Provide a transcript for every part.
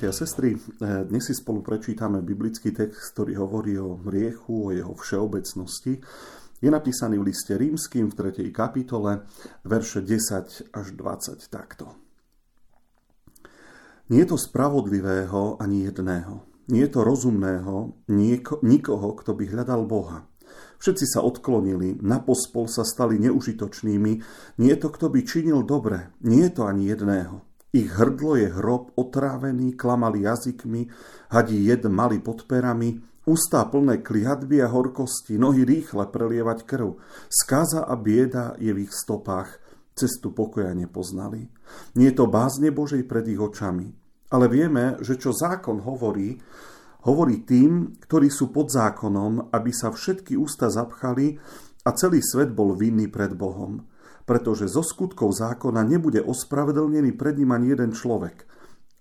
Bratia a sestry, eh, dnes si spolu prečítame biblický text, ktorý hovorí o riechu, o jeho všeobecnosti. Je napísaný v liste rímským v 3. kapitole, verše 10 až 20 takto. Nie je to spravodlivého ani jedného. Nie je to rozumného nieko, nikoho, kto by hľadal Boha. Všetci sa odklonili, na pospol sa stali neužitočnými, nie je to, kto by činil dobre, nie je to ani jedného. Ich hrdlo je hrob, otrávený, klamali jazykmi, hadí jed mali pod perami, ústa plné kliatby a horkosti, nohy rýchle prelievať krv. Skaza a bieda je v ich stopách, cestu pokoja nepoznali. Nie je to bázne Božej pred ich očami. Ale vieme, že čo zákon hovorí, hovorí tým, ktorí sú pod zákonom, aby sa všetky ústa zapchali a celý svet bol vinný pred Bohom pretože zo skutkov zákona nebude ospravedlnený pred ním ani jeden človek,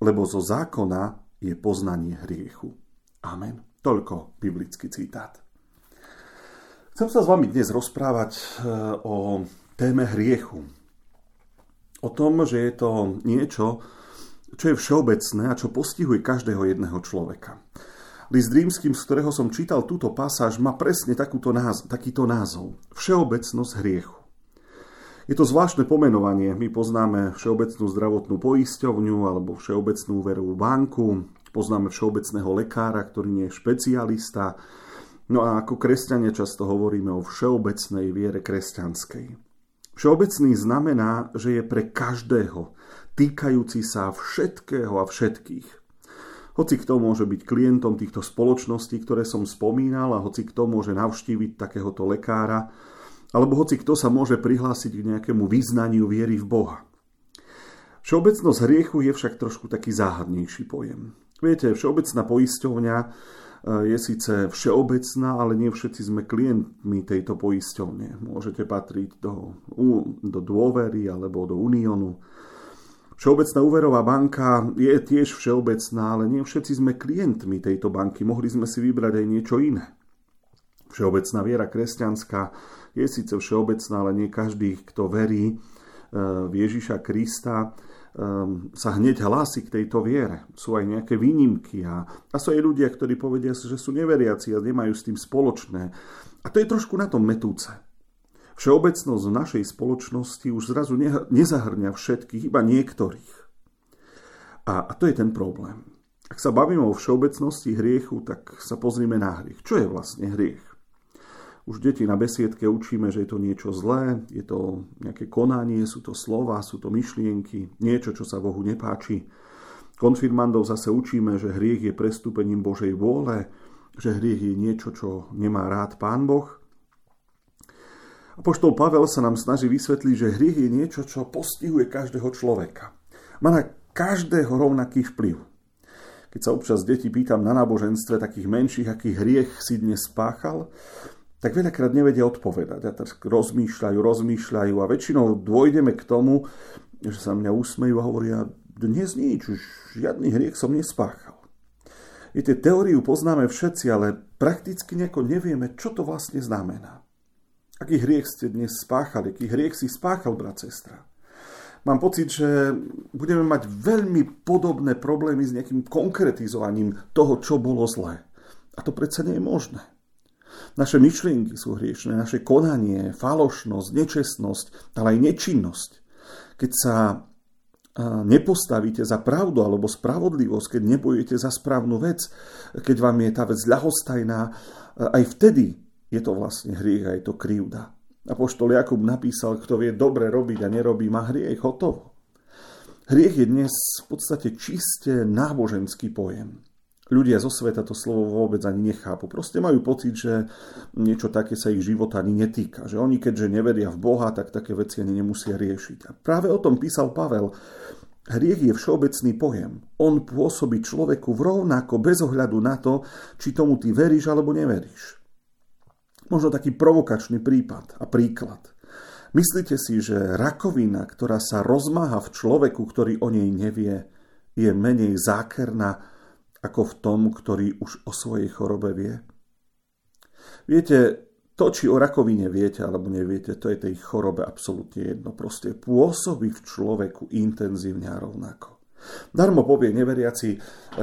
lebo zo zákona je poznanie hriechu. Amen. Toľko biblický citát. Chcem sa s vami dnes rozprávať e, o téme hriechu. O tom, že je to niečo, čo je všeobecné a čo postihuje každého jedného človeka. List rímským, z ktorého som čítal túto pasáž, má presne takúto náz- takýto názov. Všeobecnosť hriechu. Je to zvláštne pomenovanie. My poznáme Všeobecnú zdravotnú poisťovňu alebo Všeobecnú úverovú banku, poznáme všeobecného lekára, ktorý nie je špecialista. No a ako kresťania často hovoríme o všeobecnej viere kresťanskej. Všeobecný znamená, že je pre každého, týkajúci sa všetkého a všetkých. Hoci kto môže byť klientom týchto spoločností, ktoré som spomínal, a hoci kto môže navštíviť takéhoto lekára, alebo hoci kto sa môže prihlásiť k nejakému význaniu viery v Boha. Všeobecnosť hriechu je však trošku taký záhadnejší pojem. Viete, všeobecná poisťovňa e, je síce všeobecná, ale nie všetci sme klientmi tejto poisťovne. Môžete patriť do, do dôvery alebo do uniónu. Všeobecná úverová banka je tiež všeobecná, ale nie všetci sme klientmi tejto banky. Mohli sme si vybrať aj niečo iné. Všeobecná viera kresťanská je síce všeobecná, ale nie každý, kto verí e, v Ježiša Krista, e, sa hneď hlási k tejto viere. Sú aj nejaké výnimky a, a sú aj ľudia, ktorí povedia, že sú neveriaci a nemajú s tým spoločné. A to je trošku na tom metúce. Všeobecnosť v našej spoločnosti už zrazu nezahrňa všetkých, iba niektorých. A, a to je ten problém. Ak sa bavíme o všeobecnosti hriechu, tak sa pozrime na hriech. Čo je vlastne hriech? Už deti na besiedke učíme, že je to niečo zlé, je to nejaké konanie, sú to slova, sú to myšlienky, niečo, čo sa Bohu nepáči. Konfirmandov zase učíme, že hriech je prestúpením Božej vôle, že hriech je niečo, čo nemá rád Pán Boh. A poštol Pavel sa nám snaží vysvetliť, že hriech je niečo, čo postihuje každého človeka. Má na každého rovnaký vplyv. Keď sa občas deti pýtam na náboženstve takých menších, aký hriech si dnes spáchal, tak veľakrát nevedia odpovedať. A tak rozmýšľajú, rozmýšľajú a väčšinou dôjdeme k tomu, že sa mňa usmejú a hovoria, dnes nič, už žiadny hriech som nespáchal. Viete, teóriu poznáme všetci, ale prakticky nejako nevieme, čo to vlastne znamená. Aký hriech ste dnes spáchali, aký hriech si spáchal, brat, sestra. Mám pocit, že budeme mať veľmi podobné problémy s nejakým konkretizovaním toho, čo bolo zlé. A to predsa nie je možné. Naše myšlienky sú hriešne, naše konanie, falošnosť, nečestnosť, ale aj nečinnosť. Keď sa nepostavíte za pravdu alebo spravodlivosť, keď nebojujete za správnu vec, keď vám je tá vec ľahostajná, aj vtedy je to vlastne hriech a je to krivda. A poštol Jakub napísal, kto vie dobre robiť a nerobí, má hriech, hotovo. Hriech je dnes v podstate čiste náboženský pojem. Ľudia zo sveta to slovo vôbec ani nechápu. Proste majú pocit, že niečo také sa ich života ani netýka. Že oni, keďže neveria v Boha, tak také veci ani nemusia riešiť. A práve o tom písal Pavel. Hriech je všeobecný pojem. On pôsobí človeku v rovnako bez ohľadu na to, či tomu ty veríš alebo neveríš. Možno taký provokačný prípad a príklad. Myslíte si, že rakovina, ktorá sa rozmáha v človeku, ktorý o nej nevie, je menej zákerná ako v tom, ktorý už o svojej chorobe vie? Viete, to, či o rakovine viete alebo neviete, to je tej chorobe absolútne jedno. Proste pôsobí v človeku intenzívne a rovnako. Darmo povie neveriaci e,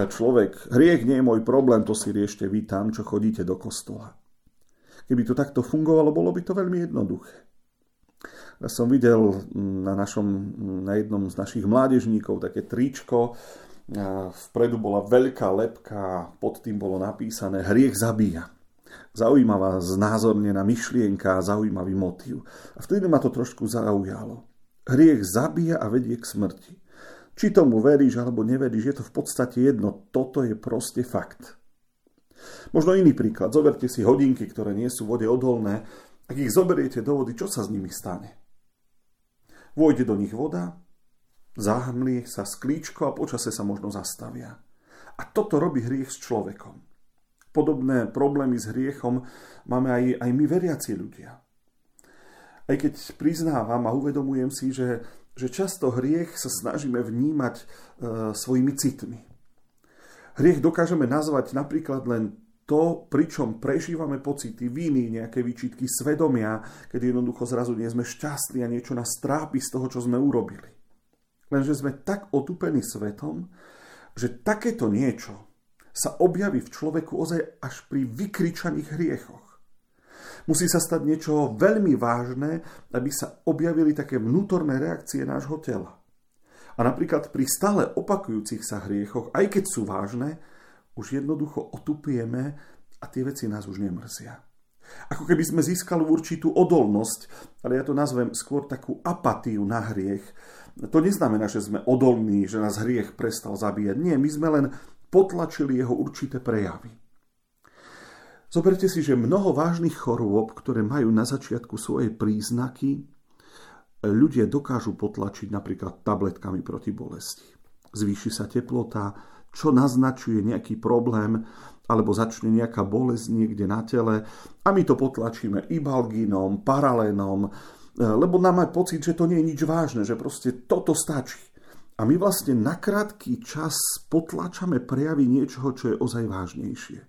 človek, hriech nie je môj problém, to si riešte vy tam, čo chodíte do kostola. Keby to takto fungovalo, bolo by to veľmi jednoduché. Ja som videl na, našom, na jednom z našich mládežníkov také tričko, vpredu bola veľká lepka, pod tým bolo napísané hriech zabíja zaujímavá znázornená myšlienka a zaujímavý motív. A vtedy ma to trošku zaujalo. Hriech zabíja a vedie k smrti. Či tomu veríš alebo neveríš, je to v podstate jedno. Toto je proste fakt. Možno iný príklad. Zoberte si hodinky, ktoré nie sú vode odolné. Ak ich zoberiete do vody, čo sa s nimi stane? Vôjde do nich voda, zahmlie sa sklíčko a počase sa možno zastavia. A toto robí hriech s človekom podobné problémy s hriechom máme aj, aj my veriaci ľudia. Aj keď priznávam a uvedomujem si, že, že často hriech sa snažíme vnímať e, svojimi citmi. Hriech dokážeme nazvať napríklad len to, pričom prežívame pocity viny, nejaké výčitky svedomia, keď jednoducho zrazu nie sme šťastní a niečo nás trápi z toho, čo sme urobili. Lenže sme tak otupení svetom, že takéto niečo sa objaví v človeku ozaj až pri vykričaných hriechoch. Musí sa stať niečo veľmi vážne, aby sa objavili také vnútorné reakcie nášho tela. A napríklad pri stále opakujúcich sa hriechoch, aj keď sú vážne, už jednoducho otupieme a tie veci nás už nemrzia. Ako keby sme získali určitú odolnosť, ale ja to nazvem skôr takú apatiu na hriech. To neznamená, že sme odolní, že nás hriech prestal zabíjať. Nie, my sme len potlačili jeho určité prejavy. Zoberte si, že mnoho vážnych chorôb, ktoré majú na začiatku svoje príznaky, ľudia dokážu potlačiť napríklad tabletkami proti bolesti. Zvýši sa teplota, čo naznačuje nejaký problém, alebo začne nejaká bolesť niekde na tele a my to potlačíme ibalginom, paralénom, lebo nám má pocit, že to nie je nič vážne, že proste toto stačí. A my vlastne na krátky čas potlačame prejavy niečoho, čo je ozaj vážnejšie.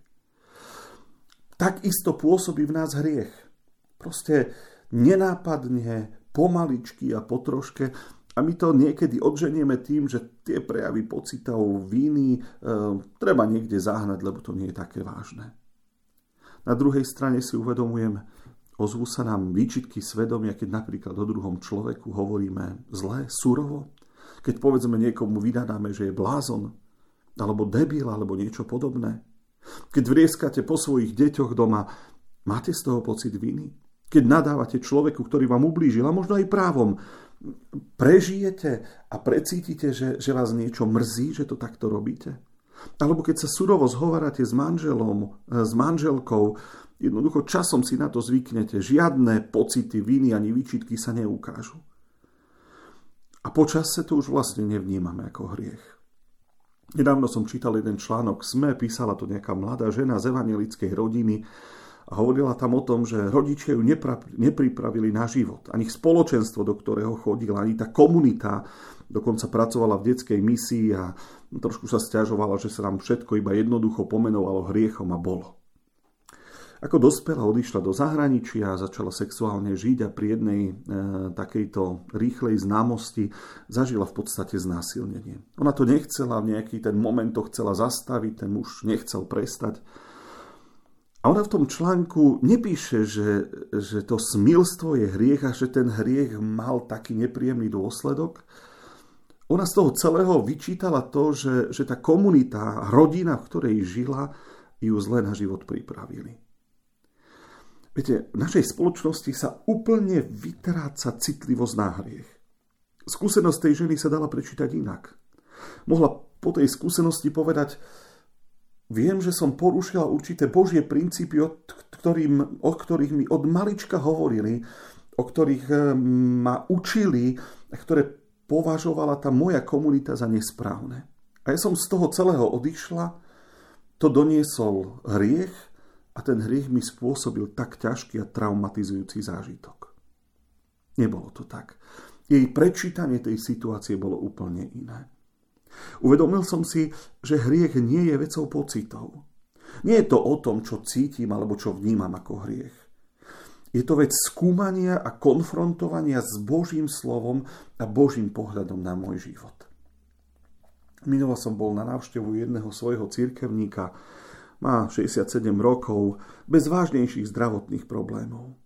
Takisto pôsobí v nás hriech. Proste nenápadne, pomaličky a potroške a my to niekedy odženieme tým, že tie prejavy pocitov, víny e, treba niekde zahnať, lebo to nie je také vážne. Na druhej strane si uvedomujem, ozvú sa nám výčitky svedomia, keď napríklad o druhom človeku hovoríme zle, surovo, keď povedzme niekomu vydadáme, že je blázon, alebo debil, alebo niečo podobné. Keď vrieskate po svojich deťoch doma, máte z toho pocit viny? Keď nadávate človeku, ktorý vám ublížil, a možno aj právom, prežijete a precítite, že, že vás niečo mrzí, že to takto robíte? Alebo keď sa surovo zhovárate s manželom, s manželkou, jednoducho časom si na to zvyknete, žiadne pocity viny ani výčitky sa neukážu. A počasie to už vlastne nevnímame ako hriech. Nedávno som čítal jeden článok SME, písala to nejaká mladá žena z evangelickej rodiny a hovorila tam o tom, že rodičia ju nepripravili na život. Ani spoločenstvo, do ktorého chodila, ani tá komunita, dokonca pracovala v detskej misii a trošku sa stiažovala, že sa nám všetko iba jednoducho pomenovalo hriechom a bolo. Ako dospela odišla do zahraničia, začala sexuálne žiť a pri jednej e, takejto rýchlej známosti zažila v podstate znásilnenie. Ona to nechcela, v nejaký ten moment to chcela zastaviť, ten muž nechcel prestať. A ona v tom článku nepíše, že, že to smilstvo je hriech a že ten hriech mal taký nepríjemný dôsledok. Ona z toho celého vyčítala to, že, že tá komunita, rodina, v ktorej žila, ju zle na život pripravili. Viete, v našej spoločnosti sa úplne vytráca citlivosť na hriech. Skúsenosť tej ženy sa dala prečítať inak. Mohla po tej skúsenosti povedať, viem, že som porušila určité božie princípy, o, ktorým, o ktorých mi od malička hovorili, o ktorých eh, ma učili, ktoré považovala tá moja komunita za nesprávne. A ja som z toho celého odišla, to doniesol hriech a ten hriech mi spôsobil tak ťažký a traumatizujúci zážitok. Nebolo to tak. Jej prečítanie tej situácie bolo úplne iné. Uvedomil som si, že hriech nie je vecou pocitov. Nie je to o tom, čo cítim alebo čo vnímam ako hriech. Je to vec skúmania a konfrontovania s Božím slovom a Božím pohľadom na môj život. Minulo som bol na návštevu jedného svojho cirkevníka, má 67 rokov, bez vážnejších zdravotných problémov.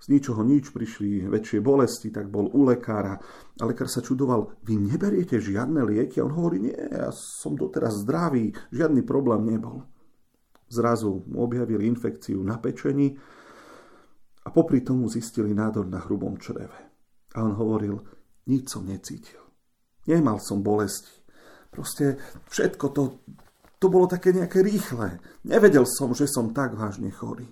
Z ničoho nič prišli väčšie bolesti, tak bol u lekára. A lekár sa čudoval, vy neberiete žiadne lieky? A on hovorí, nie, ja som doteraz zdravý, žiadny problém nebol. Zrazu mu objavili infekciu na pečení a popri tomu zistili nádor na hrubom čreve. A on hovoril, nič som necítil. Nemal som bolesti. Proste všetko to, to bolo také nejaké rýchle. Nevedel som, že som tak vážne chorý.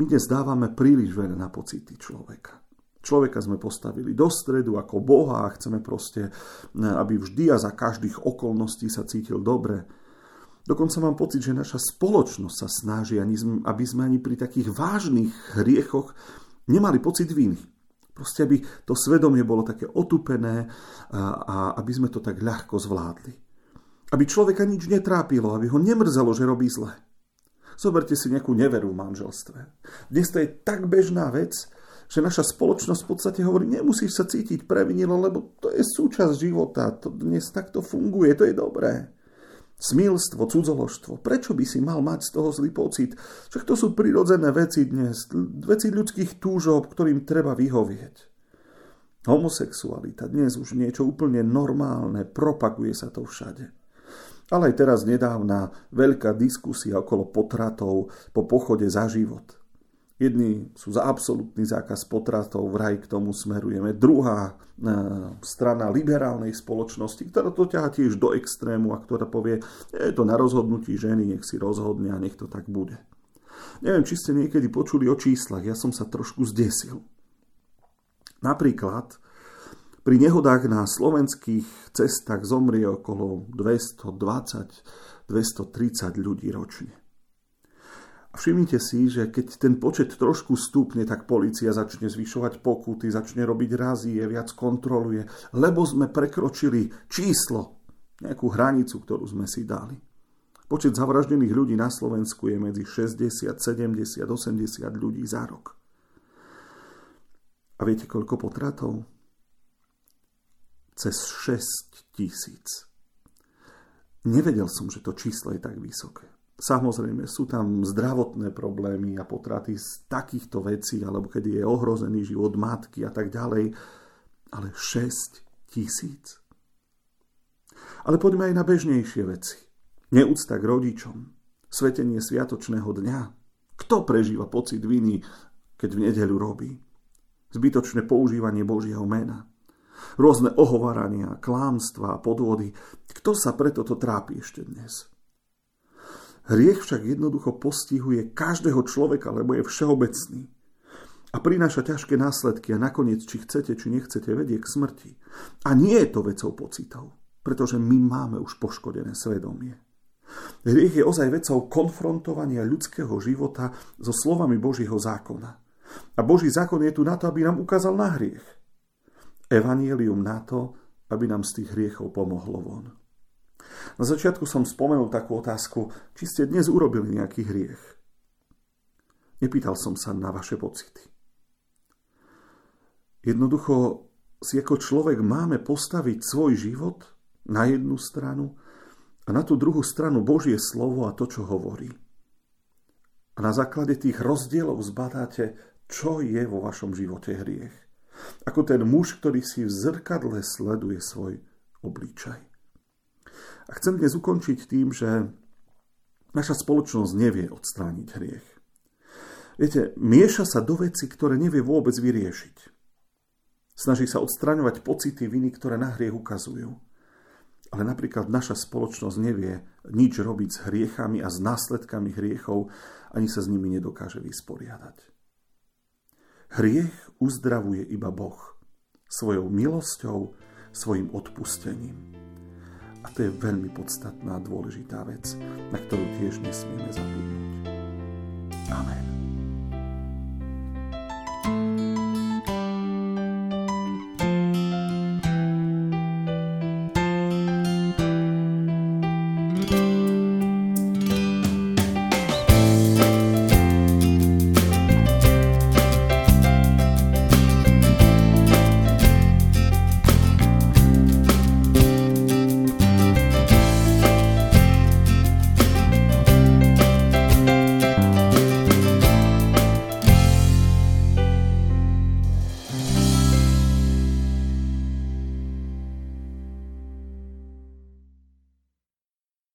My dnes dávame príliš veľa na pocity človeka. Človeka sme postavili do stredu ako Boha a chceme proste, aby vždy a za každých okolností sa cítil dobre. Dokonca mám pocit, že naša spoločnosť sa snaží, aby sme ani pri takých vážnych hriechoch nemali pocit viny. Proste, aby to svedomie bolo také otupené a, aby sme to tak ľahko zvládli. Aby človeka nič netrápilo, aby ho nemrzelo, že robí zle. Zoberte si nejakú neveru v manželstve. Dnes to je tak bežná vec, že naša spoločnosť v podstate hovorí, nemusíš sa cítiť previnilo, lebo to je súčasť života, to dnes takto funguje, to je dobré. Smilstvo, cudzoložstvo. Prečo by si mal mať z toho zlý pocit? Však to sú prirodzené veci dnes, veci ľudských túžob, ktorým treba vyhovieť. Homosexualita dnes už niečo úplne normálne, propaguje sa to všade. Ale aj teraz nedávna veľká diskusia okolo potratov po pochode za život. Jedni sú za absolútny zákaz potratov, vraj k tomu smerujeme. Druhá e, strana liberálnej spoločnosti, ktorá to ťaha tiež do extrému a ktorá povie, je to na rozhodnutí ženy, nech si rozhodne a nech to tak bude. Neviem, či ste niekedy počuli o číslach, ja som sa trošku zdesil. Napríklad pri nehodách na slovenských cestách zomrie okolo 220-230 ľudí ročne. Všimnite si, že keď ten počet trošku stúpne, tak policia začne zvyšovať pokuty, začne robiť razie, viac kontroluje, lebo sme prekročili číslo, nejakú hranicu, ktorú sme si dali. Počet zavraždených ľudí na Slovensku je medzi 60, 70, 80 ľudí za rok. A viete, koľko potratov? Cez 6 tisíc. Nevedel som, že to číslo je tak vysoké. Samozrejme, sú tam zdravotné problémy a potraty z takýchto vecí, alebo kedy je ohrozený život matky a tak ďalej. Ale 6 tisíc. Ale poďme aj na bežnejšie veci. Neúcta k rodičom, svetenie sviatočného dňa. Kto prežíva pocit viny, keď v nedeľu robí? Zbytočné používanie Božieho mena. Rôzne ohovarania, klámstva podvody. Kto sa preto to trápi ešte dnes? Hriech však jednoducho postihuje každého človeka, lebo je všeobecný. A prináša ťažké následky a nakoniec, či chcete, či nechcete, vedie k smrti. A nie je to vecou pocitov, pretože my máme už poškodené svedomie. Hriech je ozaj vecou konfrontovania ľudského života so slovami Božieho zákona. A Boží zákon je tu na to, aby nám ukázal na hriech. Evangelium na to, aby nám z tých hriechov pomohlo von. Na začiatku som spomenul takú otázku, či ste dnes urobili nejaký hriech. Nepýtal som sa na vaše pocity. Jednoducho si ako človek máme postaviť svoj život na jednu stranu a na tú druhú stranu Božie slovo a to, čo hovorí. A na základe tých rozdielov zbadáte, čo je vo vašom živote hriech. Ako ten muž, ktorý si v zrkadle sleduje svoj obličaj. A chcem dnes ukončiť tým, že naša spoločnosť nevie odstrániť hriech. Viete, mieša sa do veci, ktoré nevie vôbec vyriešiť. Snaží sa odstraňovať pocity viny, ktoré na hriech ukazujú. Ale napríklad naša spoločnosť nevie nič robiť s hriechami a s následkami hriechov, ani sa s nimi nedokáže vysporiadať. Hriech uzdravuje iba Boh svojou milosťou, svojim odpustením. A to je veľmi podstatná a dôležitá vec, na ktorú tiež nesmieme zabudnúť. Amen.